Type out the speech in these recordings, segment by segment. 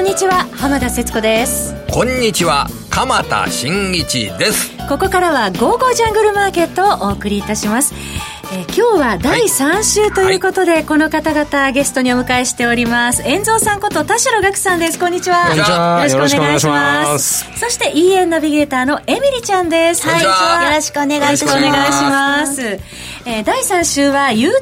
こんにちは浜田節子です。こんにちは鎌田新一です。ここからは「ゴーゴージャングルマーケット」をお送りいたしますえー、今日は第3週ということで、はい、この方々ゲストにお迎えしております。遠蔵さんこと田代岳さんです。こんにちは。こんにちは。よろしくお願いします。そして EN ナビゲーターのエミリちゃんです。は。い。よろしくお願いします。えー、第3週は YouTube ラ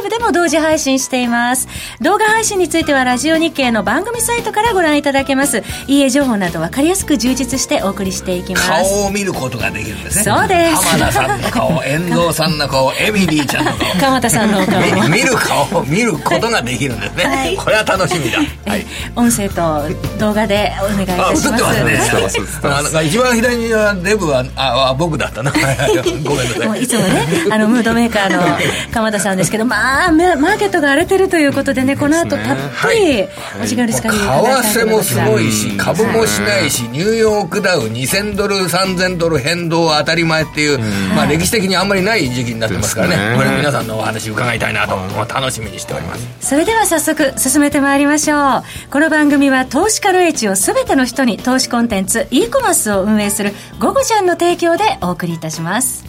イブでも同時配信しています。動画配信についてはラジオ日経の番組サイトからご覧いただけます。家情報など分かりやすく充実してお送りしていきます。顔を見ることができるんですね。そうです。浜田さんの顔遠藤さんの顔エミ ミリーちゃんの顔。鎌田さんの顔。見る顔を見ることができるんですね、はい、これは楽しみだ、はい、音声と動画でお願いいたします。あ映ってますね。一番左にはデブはあ僕だったな。ごめんなさい。いつもねあのムードメーカーの鎌田さんですけどまあマーケットが荒れてるということでねこの後たっぷりお時間ですから為替もすごいし株もしないしニューヨークダウ2000ドル3000ドル変動は当たり前っていうまあ歴史的にあんまりない時期になってますからねこれ皆さんのお話伺いたいなと楽しみにしております。それでは早速進めてまいりましょう。この番組は投資家の英知を全ての人に投資コンテンツ e コマースを運営する「ゴゴジャン」の提供でお送りいたします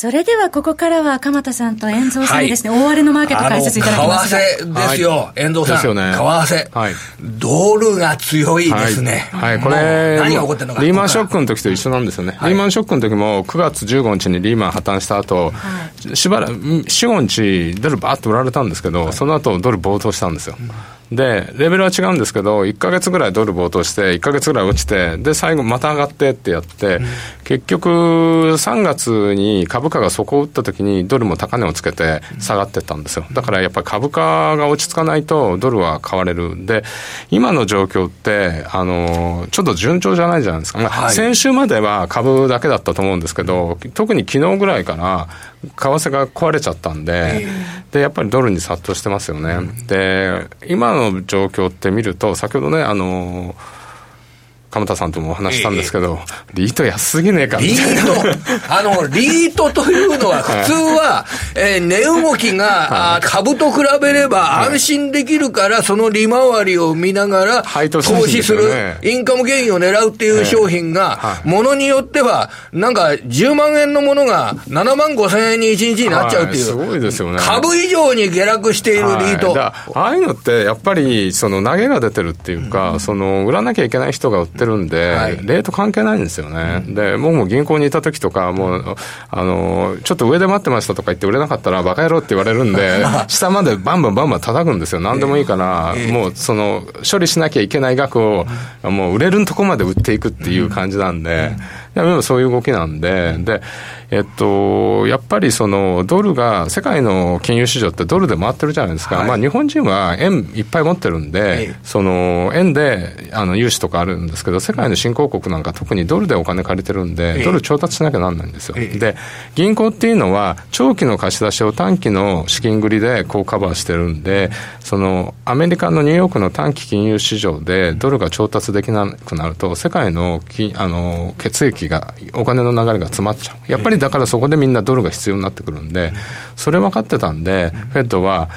それではここからは鎌田さんと遠蔵さんにですね、はい、大荒れのマーケット解説いただきます為替ですよ、はい、遠蔵さん、ですね、為替、はい、ドルが強いですね、はい、はい、これ、何が起こってるのか。リーマンショックの時と一緒なんですよね、リーマンショックの時も9月15日にリーマン破綻した後、しばらく4、5日、ドルばーっと売られたんですけど、その後ドル暴騰したんですよ。うんで、レベルは違うんですけど、1か月ぐらいドル暴騰して、1か月ぐらい落ちて、で、最後また上がってってやって、うん、結局、3月に株価が底を打った時に、ドルも高値をつけて下がってったんですよ。だからやっぱり株価が落ち着かないと、ドルは買われる。で、今の状況って、あの、ちょっと順調じゃないじゃないですか。まあ、先週までは株だけだったと思うんですけど、特に昨日ぐらいから、為替が壊れちゃったんで、で、やっぱりドルに殺到してますよね。で、今の状況って見ると、先ほどね、あのー鎌田さんともお話したんですけど、えー、リート安すぎねえかリート、あの、リートというのは、普通は、えー、値動きが、株と比べれば安心できるから、その利回りを見ながら、投資する、インカムゲインを狙うっていう商品が、ものによっては、なんか10万円のものが7万5千円に1日になっちゃうっていう、すごいですよね。株以上に下落しているリート。ああいうのって、やっぱり、その投げが出てるっていうか、その売らなきゃいけない人が売ってってるんで、はい、レート関係ないんですよね。うん、で、僕も銀行にいた時とか、もう、あの、ちょっと上で待ってましたとか言って売れなかったら、バカ野郎って言われるんで、下までバンバンバンバン叩くんですよ。何でもいいから、えー、もう、その、処理しなきゃいけない額を、もう売れるとこまで売っていくっていう感じなんで、うん、そういう動きなんで、で、えっと、やっぱりそのドルが、世界の金融市場ってドルで回ってるじゃないですか、はい、まあ、日本人は円いっぱい持ってるんで、その円であの融資とかあるんですけど、世界の新興国なんか特にドルでお金借りてるんで、ドル調達しなきゃなんないんですよ。で、銀行っていうのは、長期の貸し出しを短期の資金繰りでこうカバーしてるんで、そのアメリカのニューヨークの短期金融市場でドルが調達できなくなると、世界のきあの血液が、お金の流れが詰まっちゃう。やっぱりだからそこでみんなドルが必要になってくるんで、それ分かってたんで、フェットは、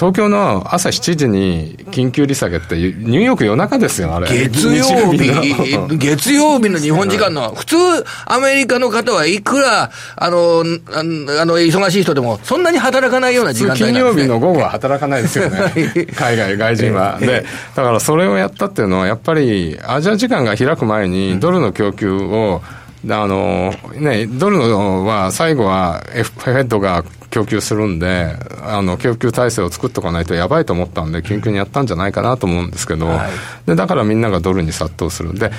東京の朝7時に緊急利下げって、ニューヨーク夜中ですよ、あれ。月曜日、月曜日の日本時間の、普通、アメリカの方はいくら、あの、あの、忙しい人でも、そんなに働かないような時間帯なんです、ね、金曜日の午後は働かないですよね。海外、外人は。で、だからそれをやったっていうのは、やっぱり、アジア時間が開く前に、ドルの供給を、あの、ね、ドルのは最後は F フェットが供給するんで、あの、供給体制を作っとかないとやばいと思ったんで、緊急にやったんじゃないかなと思うんですけど、はい、で、だからみんながドルに殺到する。で、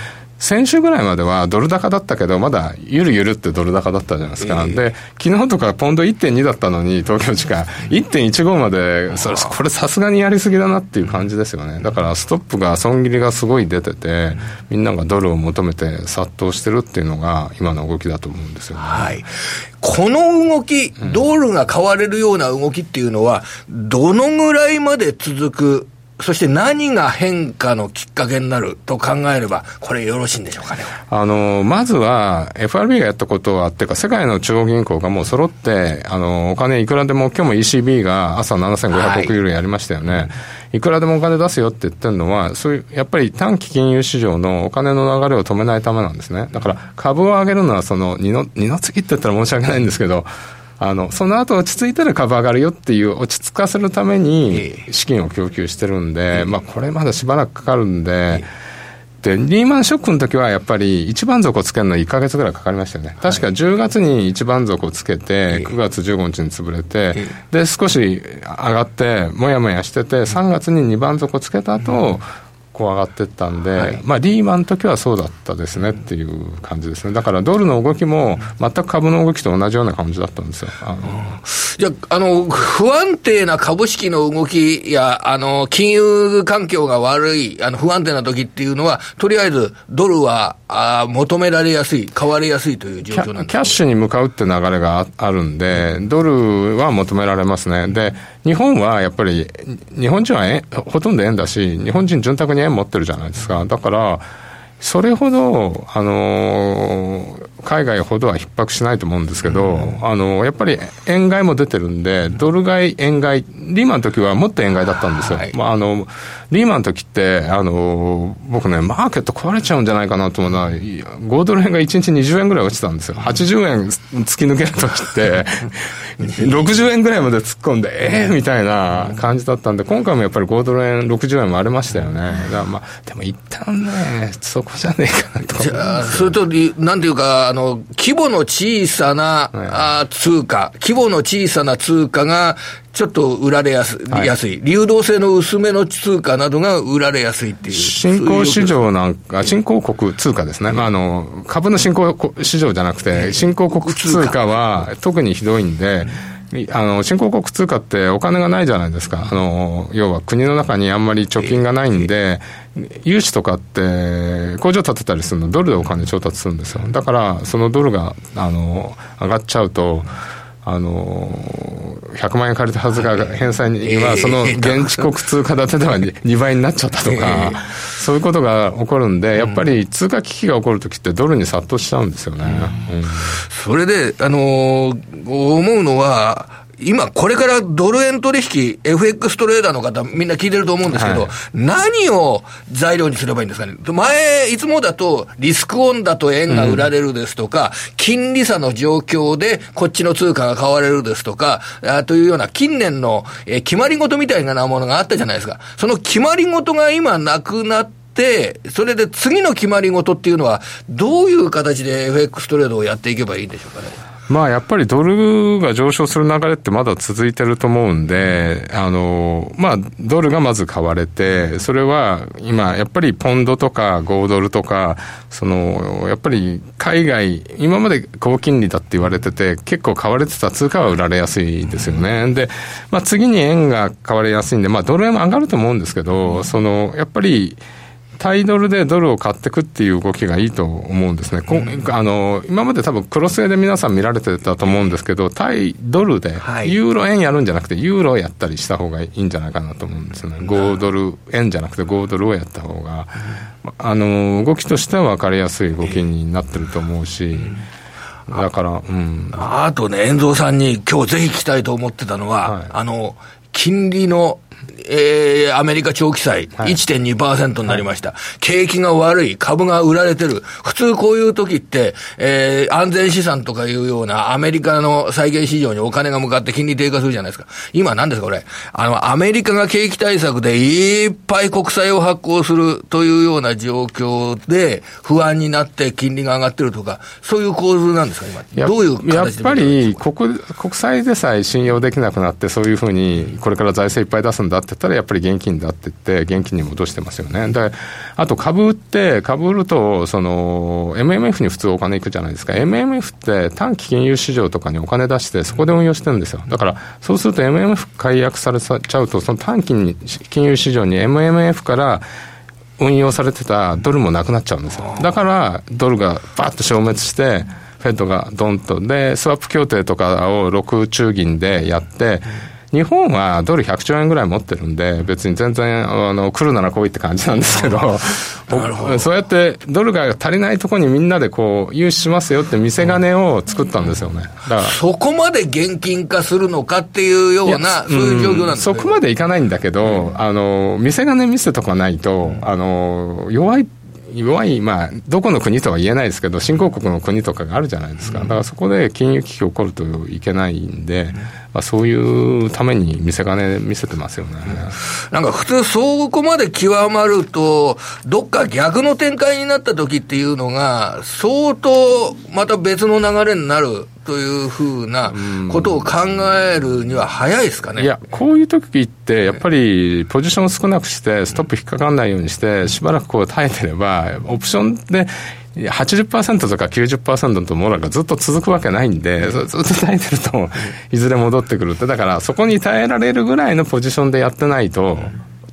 先週ぐらいまではドル高だったけど、まだゆるゆるってドル高だったじゃないですか。えー、で、昨日とかポンド1.2だったのに、東京時間、1.15まで、それ、これさすがにやりすぎだなっていう感じですよね。だからストップが、損切りがすごい出てて、みんながドルを求めて殺到してるっていうのが、今の動きだと思うんですよね。はい。この動き、ドルが買われるような動きっていうのは、どのぐらいまで続くそして何が変化のきっかけになると考えれば、これよろしいんでしょうかね。あの、まずは、FRB がやったことは、っていうか、世界の中央銀行がもう揃って、あの、お金いくらでも、今日も ECB が朝7500億ユーロやりましたよね。はいいくらでもお金出すよって言ってるのは、そういう、やっぱり短期金融市場のお金の流れを止めないためなんですね。だから株を上げるのは、その、二の、二の次って言ったら申し訳ないんですけど、あの、その後落ち着いたら株上がるよっていう落ち着かせるために資金を供給してるんで、まあこれまだしばらくかかるんで、で、リーマンショックの時はやっぱり一番底をつけるの1か月ぐらいかかりましたよね。確か10月に一番底をつけて、9月15日に潰れて、で、少し上がって、もやもやしてて、3月に2番底をつけた後、こう上がっていったんで、はい、まあ、リーマンの時はそうだったですねっていう感じですね、だからドルの動きも、全く株の動きと同じような感じだったんですよ。あじゃあの、不安定な株式の動きや、あの金融環境が悪い、あの不安定な時っていうのは、とりあえずドルはあ求められやすい、買われやすいという状況なんキャッシュに向かうって流れがあるんで、ドルは求められますね。で日本はやっぱり、日本人はほとんど円だし、日本人潤沢に円持ってるじゃないですか。だから、それほど、あのー、海外ほどは逼迫しないと思うんですけど、うん、あのー、やっぱり円買いも出てるんで、ドル買い、円買い、リーマンの時はもっと円買いだったんですよ。はい、まあ、あの、リーマンの時って、あのー、僕ね、マーケット壊れちゃうんじゃないかなと思うのは、5ドル円が1日20円ぐらい落ちたんですよ。80円突き抜ける時って、60円ぐらいまで突っ込んで、ええー、みたいな感じだったんで、今回もやっぱり5ドル円60円もありましたよね。まあ、でも一旦ね、そこじゃねえかなと。じゃあ、それと、なんていうか、あの、規模の小さな、はい、通貨、規模の小さな通貨が、ちょっと売られやす,、はい、流動性の薄めの通貨などが売られやすいっていう。新興市場なんか、新興国通貨ですね。まあ、あの、株の新興市場じゃなくて、新興国通貨は特にひどいんで、あの、新興国通貨ってお金がないじゃないですか。あの、要は国の中にあんまり貯金がないんで、融資とかって工場建てたりするのドルでお金調達するんですよ。だから、そのドルが、あの、上がっちゃうと、あの100万円借りたはずが返済には、その現地国通貨建てでは2倍になっちゃったとか、そういうことが起こるんで、やっぱり通貨危機が起こるときってドルに殺到しちゃうんですよね。うん、それで、あの思うのは、今、これからドル円取引、FX トレーダーの方、みんな聞いてると思うんですけど、はい、何を材料にすればいいんですかね？前、いつもだと、リスクオンだと円が売られるですとか、うん、金利差の状況で、こっちの通貨が買われるですとか、あというような近年の、え決まり事みたいなものがあったじゃないですか。その決まり事が今なくなって、それで次の決まり事っていうのは、どういう形で FX トレードをやっていけばいいんでしょうかね？まあやっぱりドルが上昇する流れってまだ続いてると思うんで、あの、まあドルがまず買われて、それは今やっぱりポンドとか5ドルとか、その、やっぱり海外、今まで高金利だって言われてて、結構買われてた通貨は売られやすいですよね。で、まあ次に円が買われやすいんで、まあドル円も上がると思うんですけど、その、やっぱり、対ドルでドルを買っていくっていう動きがいいと思うんですね。うん、あの、今まで多分クロスウェイで皆さん見られてたと思うんですけど、対ドルで、ユーロ円やるんじゃなくて、ユーロやったりした方がいいんじゃないかなと思うんですね。5ドル円じゃなくて5ドルをやった方が、あの、動きとしては分かりやすい動きになってると思うし、だから、うん。あとね、遠藤さんに今日ぜひ聞きたいと思ってたのは、はい、あの、金利のえー、アメリカ長期債、1.2%になりました、景気が悪い、株が売られてる。普通こういう時って、えー、安全資産とかいうようなアメリカの債券市場にお金が向かって金利低下するじゃないですか。今何ですかこれ。あの、アメリカが景気対策でいっぱい国債を発行するというような状況で不安になって金利が上がってるとか、そういう構図なんですか今。どういうやっぱり国、国債でさえ信用できなくなって、そういうふうにこれから財政いっぱい出すんだって言ったら、やっぱり現金だって言って、現金に戻してますよね。で、あと株売って、株売ると、その、MMF に普通お金いくじゃないですか。MMF って短期金融市場とかにお金出して、そこで運用してるんですよ。だから、そうすると MMF 解約されちゃうと、その短期に金融市場に MMF から運用されてたドルもなくなっちゃうんですよ。だから、ドルがバッと消滅して、フェットがドンと。で、スワップ協定とかを6中銀でやって、日本はドル100兆円ぐらい持ってるんで、別に全然、あの、来るなら来いって感じなんですけど、どそうやってドルが足りないところにみんなでこう、融資しますよって見せ金を作ったんですよね。だから。そこまで現金化するのかっていうような、そういう状況なんですね、そこまでいかないんだけど、あの、見せ金見せとかないと、あの、弱い弱い、まあ、どこの国とは言えないですけど、新興国の国とかがあるじゃないですか、だからそこで金融危機起こるといけないんで、まあ、そういうために見せ金見せてますよね。なんか普通、そこまで極まると、どっか逆の展開になった時っていうのが、相当また別の流れになるというふうなことを考えるには早いですかね。いや、こういう時って、やっぱりポジションを少なくして、ストップ引っかかんないようにして、しばらくこう耐えてれば、オプションで、80%とか90%のモラがずっと続くわけないんで、ずっと耐えてると、いずれ戻ってくるって、だからそこに耐えられるぐらいのポジションでやってないと、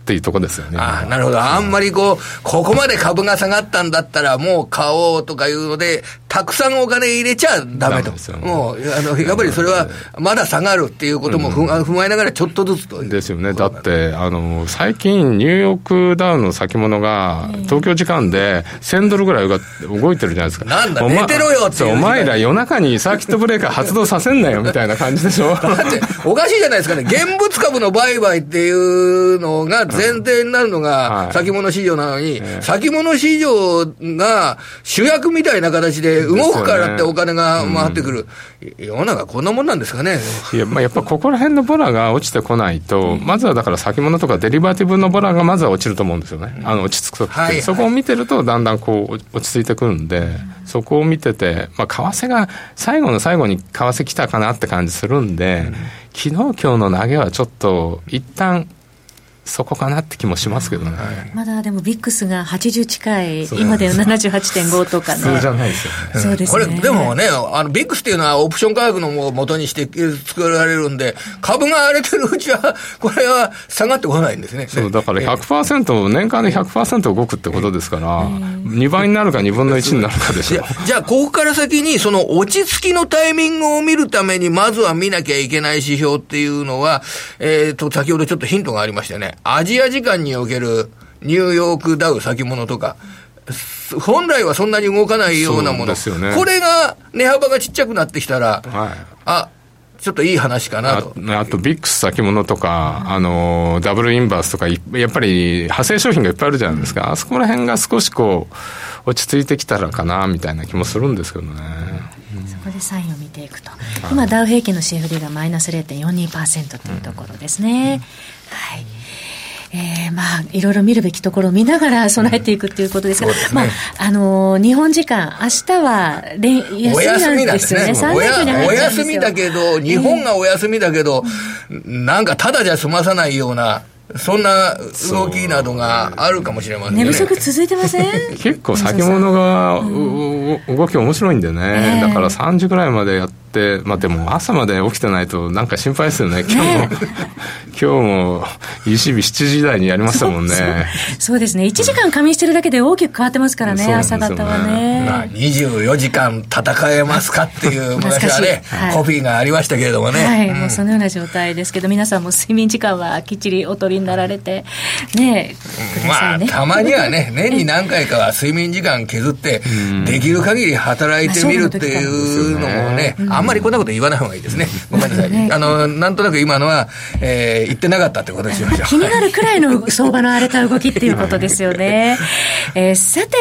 っていうとこですよね。あなるほど。あんまりこう、ここまで株が下がったんだったら、もう買おうとかいうので、たくさんお金入れちゃダメと。メね、もう、あの、やっぱりそれは、まだ下がるっていうこともふ、うん、踏まえながら、ちょっとずつと。ですよね。だって、あの、最近、ニューヨークダウンの先物が、東京時間で1000ドルぐらいが動いてるじゃないですか。なんだ、寝てろよってお前ら夜中にサーキットブレーカー発動させんなよ、みたいな感じでしょ。だって、おかしいじゃないですかね。現物株の売買っていうのが前提になるのが先物市場なのに、先物市場が主役みたいな形で動くからってお金が回ってくる。世の中こんなもんなんですかね。いや、まあ、やっぱここら辺のボラが落ちてこないと、まずはだから先物とかデリバティブのボラがまずは落ちると思うんですよね。あの、落ち着くと。きって、はい。はい、そこを見てるとだんだんこう落ち着いてくるんで、そこを見てて、まあ、為替が最後の最後に為替来たかなって感じするんで、昨日今日の投げはちょっと一旦そこかなって気もしますけどね、まだでもビックスが80近い、今での78.5 とかね、普通じゃないですよね、そうですね。これ、でもね、あのビックスっていうのはオプション価格のもとにして作られるんで、株が荒れてるうちは、これは下がってこないんですね。そうだから100%、年間で100%動くってことですから、2倍になるか2分の1になるかでしょじゃあ、ここから先に、その落ち着きのタイミングを見るために、まずは見なきゃいけない指標っていうのは、えっ、ー、と、先ほどちょっとヒントがありましたね。アジア時間におけるニューヨークダウ先物とか、本来はそんなに動かないようなもの、ね、これが値幅がちっちゃくなってきたら、はい、あちょっといい話かなと。あと、ビックス先物とか、あの、ダブルインバースとか、やっぱり派生商品がいっぱいあるじゃないですか。あそこら辺が少しこう、落ち着いてきたらかな、みたいな気もするんですけどね。そこでサインを見ていくと。今、ダウ平均の CFD がマイナス0.42%というところですね。はい。えー、まあ、いろいろ見るべきところを見ながら備えていくっていうことですが、うんすね、まあ、あのー、日本時間、明日は連休なんですよね。ね。お休みだけど、日本がお休みだけど、えー、なんかただじゃ済まさないような、そんな動きなどがあるかもしれませんね。寝不足続いてません？結構先物が、動き面白いんでね、えー、だから3時ぐらいまでやって、まあでも朝まで起きてないとなんか心配ですよね、今日も。ね、今日も ECB 7時台にやりましたもんね。そうですね。1時間仮眠してるだけで大きく変わってますからね、ね。朝方はね。まあ、24時間戦えますかっていう、昔は ね、はい、コピーがありましたけれどもね。はい、うん、もうそのような状態ですけど、皆さんも睡眠時間はきっちりお取りになられて、ね、まあ、たまにはね、年に何回かは睡眠時間削って、できる限り働いてみるっていうのもね、あんまりこんなこと言わない方がいいですね。ごめんなさい。あの、なんとなく今のは、えー、言ってなかったってことにしましょう。気になるくらいの相場の荒れた動きっていうことですよね。えー、さて、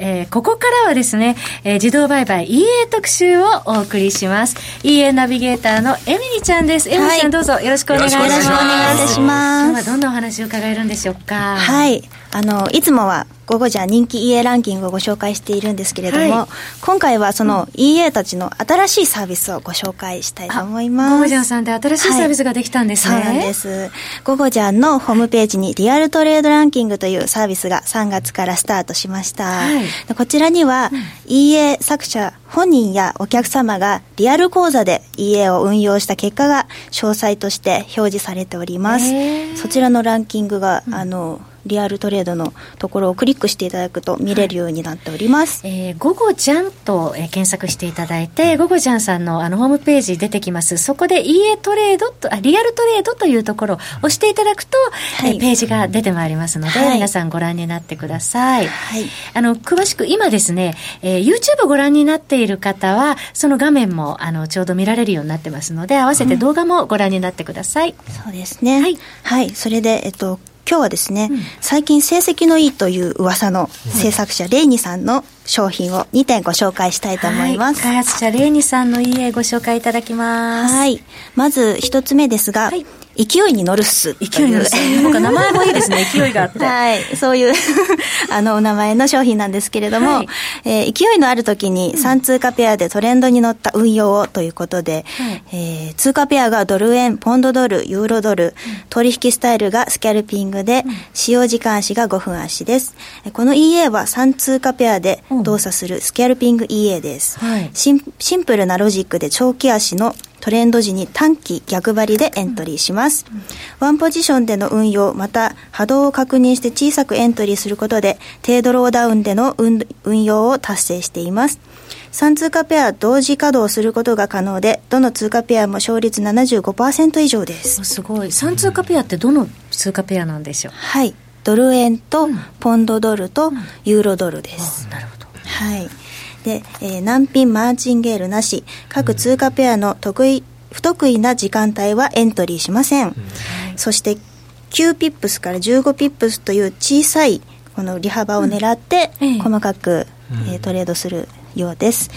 えー、ここからはですね、えー、自動売買 EA 特集をお送りします。EA ナビゲーターのエミリちゃんです。エミリちゃんどうぞよろしくお願いします。よろしくお願いいたします。今どんなお話を伺えるんでしょうか？はい。あの、いつもは午後じゃ人気 EA ランキングをご紹介しているんですけれども、はい、今回はその EA たちの新しいサービスをご紹介したいと思います。ゴゴジャンさんで新しいサービスができたんですね。はい、そうなんです。ゴゴジャンのホームページにリアルトレードランキングというサービスが3月からスタートしました。はい、こちらには、EA 作者本人やお客様がリアル講座で EA を運用した結果が詳細として表示されております。そちらのランキングが、あの、リアルトレードのところをクリックしていただくと見れるようになっております。はい、えー、午後ジャンと、えー、検索していただいて、午後ジャンさんのあのホームページ出てきます。そこで EA トレードと、あ、リアルトレードというところを押していただくと、はい、えー、ページが出てまいりますので、はい、皆さんご覧になってください。はい。あの、詳しく今ですね、えー、YouTube ご覧になっている方は、その画面も、あの、ちょうど見られるようになってますので、合わせて動画もご覧になってください。うん、そうですね。はい。はい。それで、えっと、今日はですね、うん、最近成績のいいという噂の制作者、レイニさんの商品を2点ご紹介したいと思います。開発者レイニさんの家ご紹介いただきます。はい。まず1つ目ですが、はい勢いに乗るっす。勢いに乗るっす。なんか名前もいいですね、勢いがあって。はい。そういう あの、お名前の商品なんですけれども、はい、えー、勢いのある時に3通貨ペアでトレンドに乗った運用をということで、えー、通貨ペアがドル円、ポンドドル、ユーロドル、取引スタイルがスキャルピングで、使用時間足が5分足です。この EA は3通貨ペアで動作するスキャルピング EA です。はい、シンプルなロジックで長期足のトレンド時に短期逆張りでエントリーします。ワンポジションでの運用、また波動を確認して小さくエントリーすることで、低ドローダウンでの運用を達成しています。3通貨ペア同時稼働することが可能で、どの通貨ペアも勝率75%以上です。すごい。3通貨ペアってどの通貨ペアなんでしょう？はい。ドル円とポンドドルとユーロドルです。うん、なるほど。はい。で、えー、ナンピンマーチンゲールなし、各通貨ペアの得意、不得意な時間帯はエントリーしません。うん、そして、9ピップスから15ピップスという小さいこの利幅を狙って、細かく、えー、トレードするようです。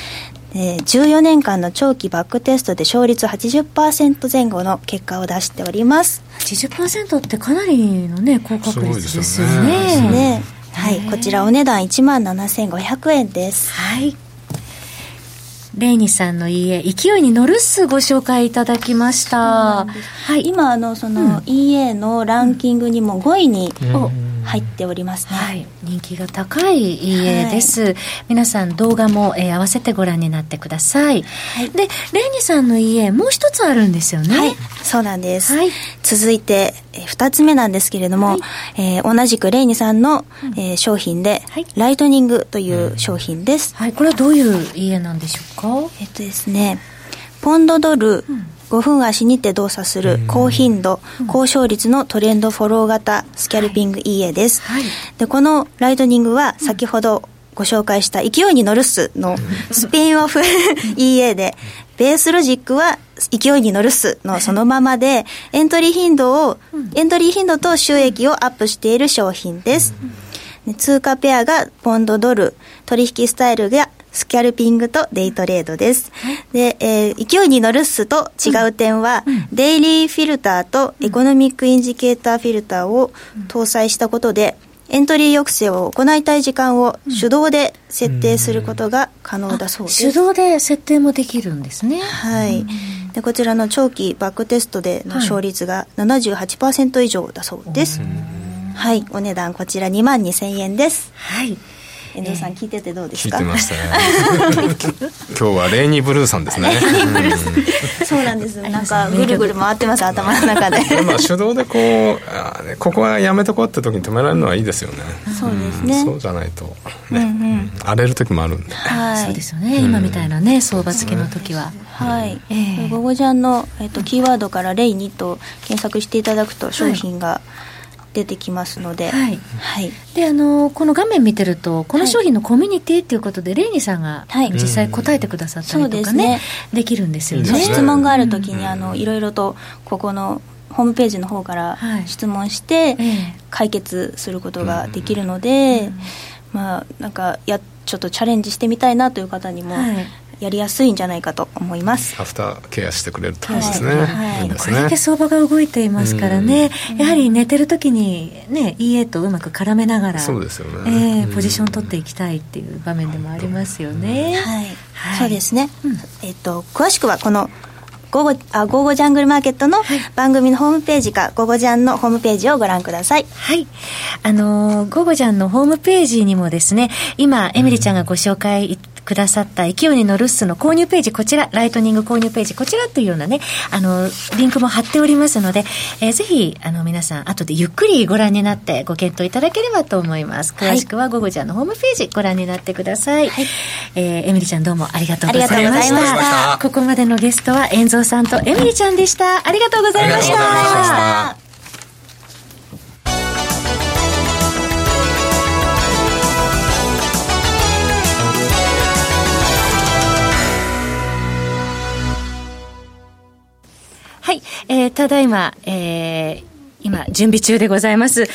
えー、14年間の長期バックテストで勝率80%前後の結果を出しております。80%ってかなりのね高確率ですよね。ね。ねはい、こちらお値段1万7500円です。はい。レイニさんの家、勢いに乗るっすご紹介いただきました。はい、今、あの、その、EA のランキングにも5位に、うん入っておりますね、はい、人気が高い家です、はい、皆さん動画も、えー、合わせてご覧になってください、はい、でレイニさんの家もう一つあるんですよね。はい。そうなんです、はい、続いて、えー、2つ目なんですけれども、はい、えー、同じくレイニさんの、えー、商品で、はい、ライトニングという商品です、はい、これはどういう家なんでしょうか？えっとですねポンドドル、うん5分足にて動作する高頻度、高勝率のトレンドフォロー型スキャルピング EA です。はい、でこのライトニングは先ほどご紹介した勢いに乗るっすのスピンオフ EA で、ベースロジックは勢いに乗るっすのそのままで、エントリー頻度を、エントリー頻度と収益をアップしている商品です。通貨ペアがポンドドル、取引スタイルがスキャルピングとデイトレードです。で、えー、勢いに乗るっすと違う点は、うん、デイリーフィルターとエコノミックインジケーターフィルターを搭載したことで、エントリー抑制を行いたい時間を手動で設定することが可能だそうです。手動で設定もできるんですね。はい。でこちらの長期バックテストでの勝率が78%以上だそうです。はい、お値段こちら2万2000円です。はい。遠藤さん聞いててどうですか？聞いてましたね。今日はレイニーブルーさんですね。そうなんです。なんかぐるぐる回ってます頭の中で。まあ手動でこうここはやめとこうって時に止められるのはいいですよね。そうですね、そうじゃないとね、うんうん、荒れる時もあるんで、はい、そうですよね、今みたいなね相場付けの時は、はい、えー、ゴゴジャンの、えーと、キーワードから「レイニ」と検索していただくと商品が、はい出てきますので、はい、はい、であのこの画面見てるとこの商品のコミュニティっていうことで、はい、レイニさんが実際答えてくださったりとかね,、できるんですよね。質問があるときにあのいろいろとここのホームページの方から質問して解決することができるので、まあなんかやちょっとチャレンジしてみたいなという方にも、やりやすいんじゃないかと思います。アフターケアしてくれるってことですね、はい。ね。これだけ相場が動いていますからね、やはり寝てる時にね EA とうまく絡めながらそうですよね、えー、ポジション取っていきたいっていう場面でもありますよね、はい、はい、そうですね、うん、えっ、と詳しくはこの午後、あ、午後ジャングルマーケットの番組のホームページか、午後ジャンのホームページをご覧ください。はい。あのー、午後ジャンのホームページにもですね、今、エミリちゃんがご紹介くださった勢いに乗るっすの購入ページ、こちら、ライトニング購入ページ、こちらというようなね、あの、リンクも貼っておりますので、えー、ぜひ、あの、皆さん、後でゆっくりご覧になってご検討いただければと思います。詳しくは、午後じゃのホームページご覧になってください。はい、えー、エミリちゃんどうもありがとうございました。ここまでのゲストは、遠蔵さんとエミリちゃんでした。ありがとうございました。えー、ただいま、えー、今、準備中でございます。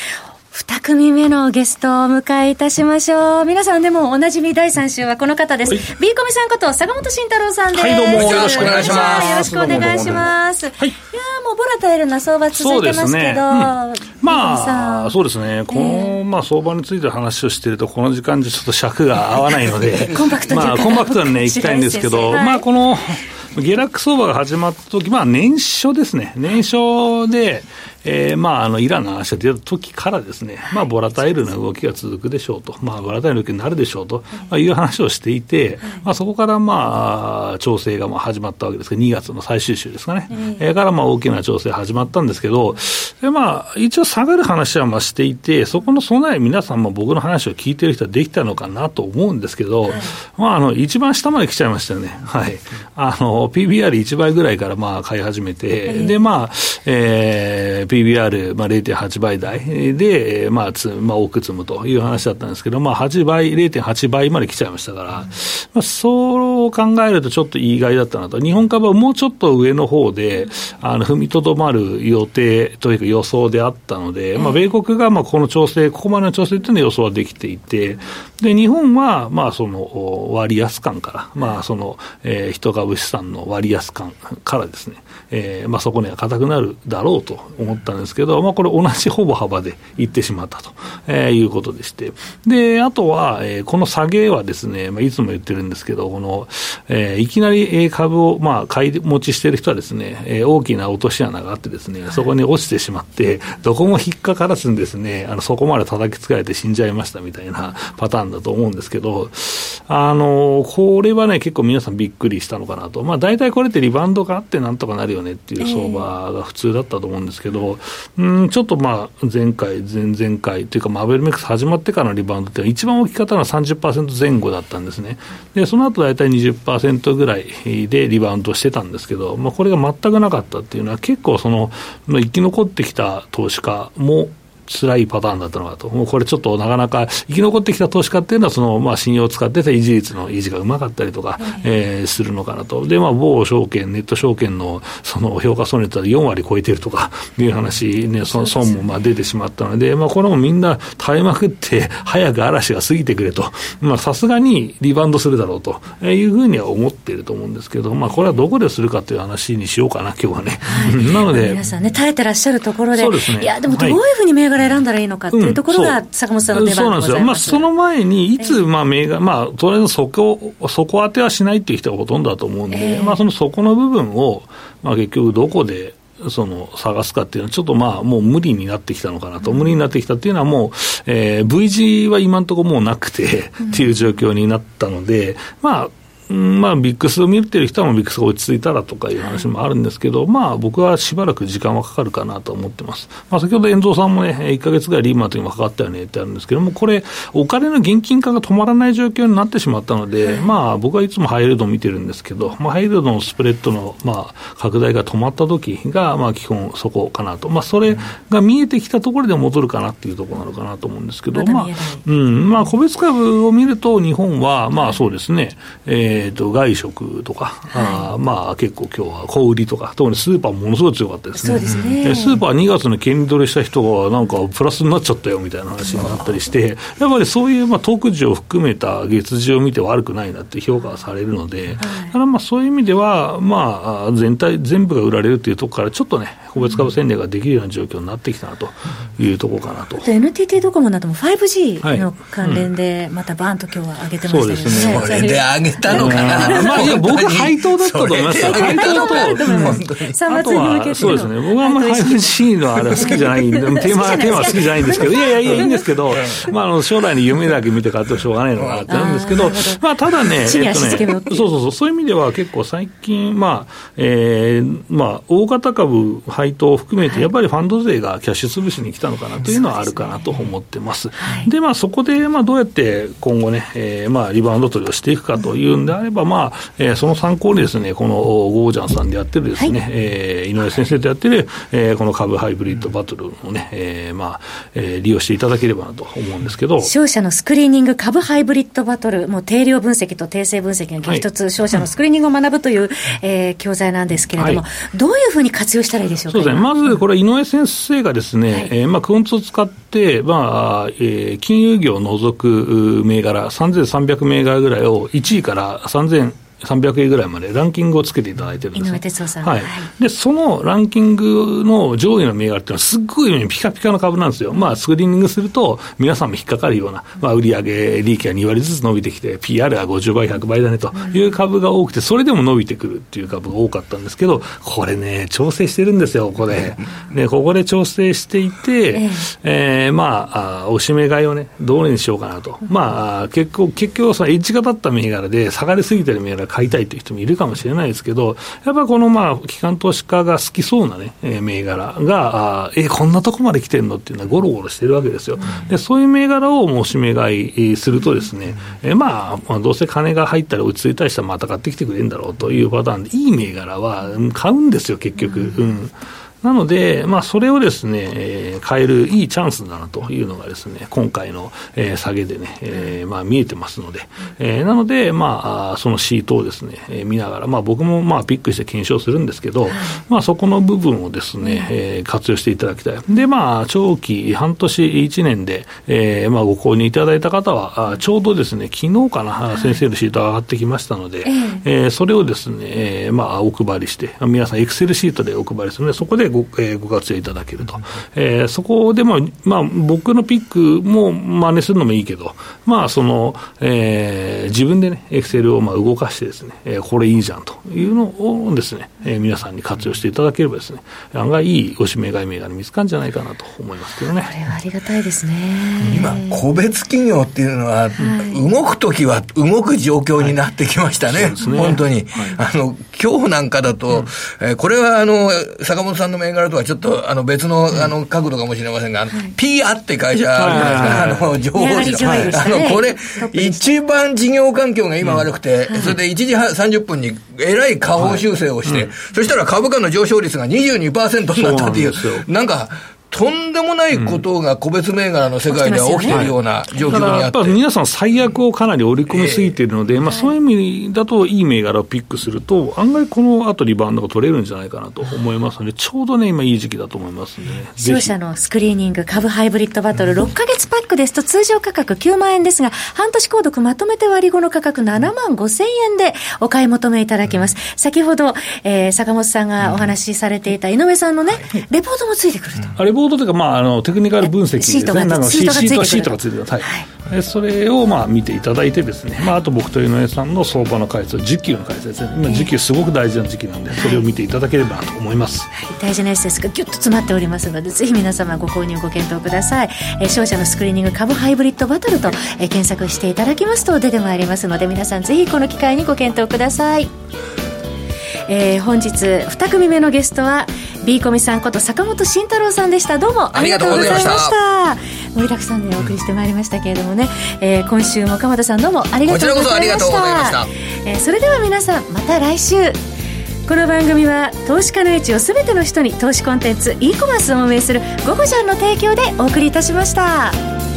二組目のゲストをお迎えいたしましょう。皆さんでもおなじみ第3週はこの方です。はい、ビーコミさんこと坂本慎太郎さんです。はい、どうもよろしくお願いします。よろしくお願いします。はい、いやもうボラタイルな相場続いてますけど、ねうん、まあ、そうですね。この、まあ、相場について話をしていると、この時間じゃちょっと尺が合わないので、コンパクトに、まあ、コンパクトにね、行きたいんですけど、はい、まあ、この、下落相場が始まった時、まあ年初ですね。年初で、えー、まあ、あの、イランの話が出た時からですね、まあ、ボラタイルな動きが続くでしょうと、まあ、ボラタイルな動きになるでしょうと、まあ、いう話をしていて、まあ、そこからまあ、調整がまあ始まったわけですけど、2月の最終週ですかね。えー、からまあ、大きな調整始まったんですけど、でまあ、一応下がる話はまあしていて、そこの備え、皆さんも僕の話を聞いてる人はできたのかなと思うんですけど、まあ、あの、一番下まで来ちゃいましたよね。はい。あの、PBR1 倍ぐらいからまあ、買い始めて、で、まあ、えー、PBR、まあ、0.8倍台で、まあつまあ、多く積むという話だったんですけど、まあ、8倍、0.8倍まで来ちゃいましたから、まあ、そう考えるとちょっと意外だったなと、日本株はもうちょっと上の方で、あの踏みとどまる予定というか予想であったので、まあ、米国がまあこの調整、ここまでの調整というのは予想はできていて、で日本はまあその割安感から、まあそのえー、人株資産の割安感からですね、えーまあ、そこには硬くなるだろうと思ったんですけど、まあ、これ、同じほぼ幅でいってしまったと、えー、いうことでして、であとは、えー、この下げはですね、まあ、いつも言ってるんですけど、このえー、いきなり株を、まあ、買い持ちしてる人はですね、えー、大きな落とし穴があってですね、そこに落ちてしまって、どこも引っかからずにですね、あのそこまで叩きつかれて死んじゃいましたみたいなパターンだと思うんですけど、あのこれはね、結構皆さんびっくりしたのかなと、まあ、大体これってリバウンドがあってなんとかなるよねっていう相場が普通だったと思うんですけど、うんちょっとまあ前回、前々回というか、アベルメックス始まってからのリバウンドって一番大きかったのは30%前後だったんですね。でその後大体20%ぐらいでリバウンドしてたんですけど、まあ、これが全くなかったっていうのは、結構その、生き残ってきた投資家も辛いパターンだったのかと、もうこれちょっとなかなか生き残ってきた投資家っていうのは、そのまあ信用を使ってた維持率の維持がうまかったりとか、えー、するのかなと、で、まあ、某証券、ネット証券のその評価損率は4割超えてるとかいう話、ね、その損もまあ出てしまったので、まあ、これもみんな耐えまくって、早く嵐が過ぎてくれと、さすがにリバウンドするだろうというふうには思っていると思うんですけど、まあ、これはどこでするかという話にしようかな、今日はね。はい、なので、皆さんね、耐えてらっしゃるところで、でね、いや、でもどういうふうに銘柄選んだらいいのかっていうところが、坂本さんの出番そうなんですよ、まあ、その前に、いつ、まあ銘柄、まあ、とりあえずそこ、そこ当てはしないっていう人がほとんどだと思うんで、えー、まあ、そのそこの部分を、まあ、結局、どこでその探すかっていうのは、ちょっとまあもう無理になってきたのかなと、無理になってきたっていうのは、もう、えー、V 字は今のところもうなくてっていう状況になったので、まあ、まあ、ビックスを見てる人はビックスが落ち着いたらとかいう話もあるんですけど、まあ、僕はしばらく時間はかかるかなと思ってます。まあ、先ほど遠藤さんもね、1か月ぐらいリーマンとにもかかったよねってあるんですけども、これ、お金の現金化が止まらない状況になってしまったので、まあ、僕はいつもハイルドを見てるんですけど、まあ、ハイルドのスプレッドの、まあ、拡大が止まった時が、まあ、基本そこかなと。まあ、それが見えてきたところで戻るかなっていうところなのかなと思うんですけど、まあ、うん、まあ、個別株を見ると、日本は、まあ、そうですね、えっ、と、外食とか、はい、あまあ結構今日は小売りとか、特にスーパーものすごい強かったですね。そうですねスーパー2月の権利取りした人がなんかプラスになっちゃったよみたいな話になったりして、やっぱりそういうまあ特需を含めた月次を見て悪くないなって評価されるので、はい、だからまあそういう意味では、まあ全体、全部が売られるっていうところからちょっとね、個別株戦略ができるような状況になってきたなというところかなと。NTT ドコモなども 5G の関連で、またバーンと今日は上げてましたよね。そうですね。それで上げたのかな。まあ、いや、僕は配当だったと思いますよ。配当と、あとは、そうですね。僕はあんまり 5G のあれは好きじゃないんで、テーマ、テーマは好きじゃないんですけど、いやいやいや、いいんですけど、まあ、あの、将来に夢だけ見て買ってもしょうがないのかなってあるんですけど、まあ、ただね、えっとね、そうそうそう、そういう意味では結構最近、まあ、えー、まあ、大型株配当を含めて、やっぱりファンド税がキャッシュ潰しに来たのかなというのはあるかなと思ってます。で、まあ、そこで、まあ、どうやって今後ね、えー、まあ、リバウンド取りをしていくかというんであれば、まあ、えー、その参考にですね、このゴージャンさんでやってるですね、はい、えー、井上先生とやってる、えー、この株ハイブリッドバトルをね、えー、まあ、えー、利用していただければなと思うんですけど。勝者のスクリーニング株ハイブリッドバトル、もう定量分析と定性分析が激突、はい、勝者のスクリーニングを学ぶという、うん、えー、教材なんですけれども、はい、どういうふうに活用したらいいでしょうか？そうですね。まず、これ、井上先生がですね、はい、えー、まあ、クオンツを使って、まあ、えー、金融業を除く銘柄、3300銘柄ぐらいを1位から3000 300円ぐらいまでランキングをつけていただいてるんです井上哲夫さん、はい、でそのランキングの上位の銘柄っていうのは、すっごいピカピカの株なんですよ、まあ、スクリーニングすると、皆さんも引っかかるような、まあ、売上利益が2割ずつ伸びてきて、PR は50倍、100倍だねという株が多くて、それでも伸びてくるっていう株が多かったんですけど、これね、調整してるんですよ、ここで。で、ここで調整していて、えー、まあ、あおしめ買いをね、どうにしようかなと。まあ、結構、結局、そのエッジが立った銘柄で、下がりすぎてる銘柄買いたいという人もいるかもしれないですけど、やっぱこのまあ、機関投資家が好きそうなね、えー、銘柄が、あえー、こんなとこまで来てんのっていうのはゴロゴロしてるわけですよ。で、そういう銘柄をもう指名買いするとですね、えー、まあ、まあ、どうせ金が入ったり落ち着いたりしたらまた買ってきてくれるんだろうというパターンで、いい銘柄は買うんですよ、結局。うんなので、まあ、それをですね、えー、変えるいいチャンスだなというのがですね、今回の、えー、下げでね、えー、まあ、見えてますので、えー、なので、まあ、そのシートをですね、えー、見ながら、まあ、僕もまあ、ピックして検証するんですけど、まあ、そこの部分をですね、えー、活用していただきたい。で、まあ、長期、半年、1年で、えー、まあ、ご購入いただいた方は、あちょうどですね、昨日かな、先生のシートが上がってきましたので、えー、それをですね、えー、まあ、お配りして、皆さん、エクセルシートでお配りするので、そこでご,、えー、ご活用いただけると、えー、そこでも、まあ、僕のピックも真似するのもいいけど、まあそのえー、自分でね、エクセルをまあ動かしてですね、えー、これいいじゃんというのをですね、えー、皆さんに活用していただければですね、案外いいおしめ買い銘柄見つかるんじゃないかなと思いますけどね。これはありがたいですね。今、個別企業っていうのは、はい、動くときは動く状況になってきましたね、はい、ね。本当に。はい、あの、今日なんかだと、うん、えー、これはあの、坂本さんの銘柄とはちょっとあの別のあの角度かもしれませんが、ピアって会社あるじゃない。ですか、あの、情報誌の。あの、これ、一番事業環境が今悪くて、それで1時30分にえらい下方修正をして、そした。ら株価の上昇率が22%になったってい。う、なんか、とんでもないことが個別銘柄の世界では起きているような状況にあって、やっぱ皆さん、最悪をかなり織り込みすぎているので、えー、まあ、そういう意味だと、いい銘柄をピックすると、案外この後リバウンドが取れるんじゃないかなと思いますので、ちょうどね、今、いい時期だと思いますね。商社のスクリーニング株ハイブリッドバトル、6か月パックですと、通常価格9万円ですが、半年購読まとめて割り後の価格7万5千円でお買い求めいただけます。先ほど、えー、坂本さんがお話しされていた井上さんのね、レポートもついてくると。ートというか、まあ、あのテクニカル分析ですね、シートがシートがついてる、はい。はい、それをまあ見ていただいて、ですね、まあ、あと僕と井上さんの相場の解説、時給の解説。ですね、今、時給すごく大事な時期なんで、それを見ていただければなと思います、はい、大事なエッセンスがぎゅっと詰まっておりますので、ぜひ皆様、ご購入、ご検討ください。えー、商社のスクリーニング株ハイブリッドバトルと、えー、検索していただきますと出てまいりますので、皆さん、ぜひこの機会にご検討ください。えー、本日2組目のゲストは B コミさんこと坂本慎太郎さんでした。どうもありがとうございました。盛りだくさんでお送りしてまいりましたけれどもね、えー、今週も鎌田さんどうもありがとうございました。えー、それでは皆さんまた来週。この番組は投資家の位置を全ての人に投資コンテンツ e コマースを運営する「ゴゴジャン」の提供でお送りいたしました。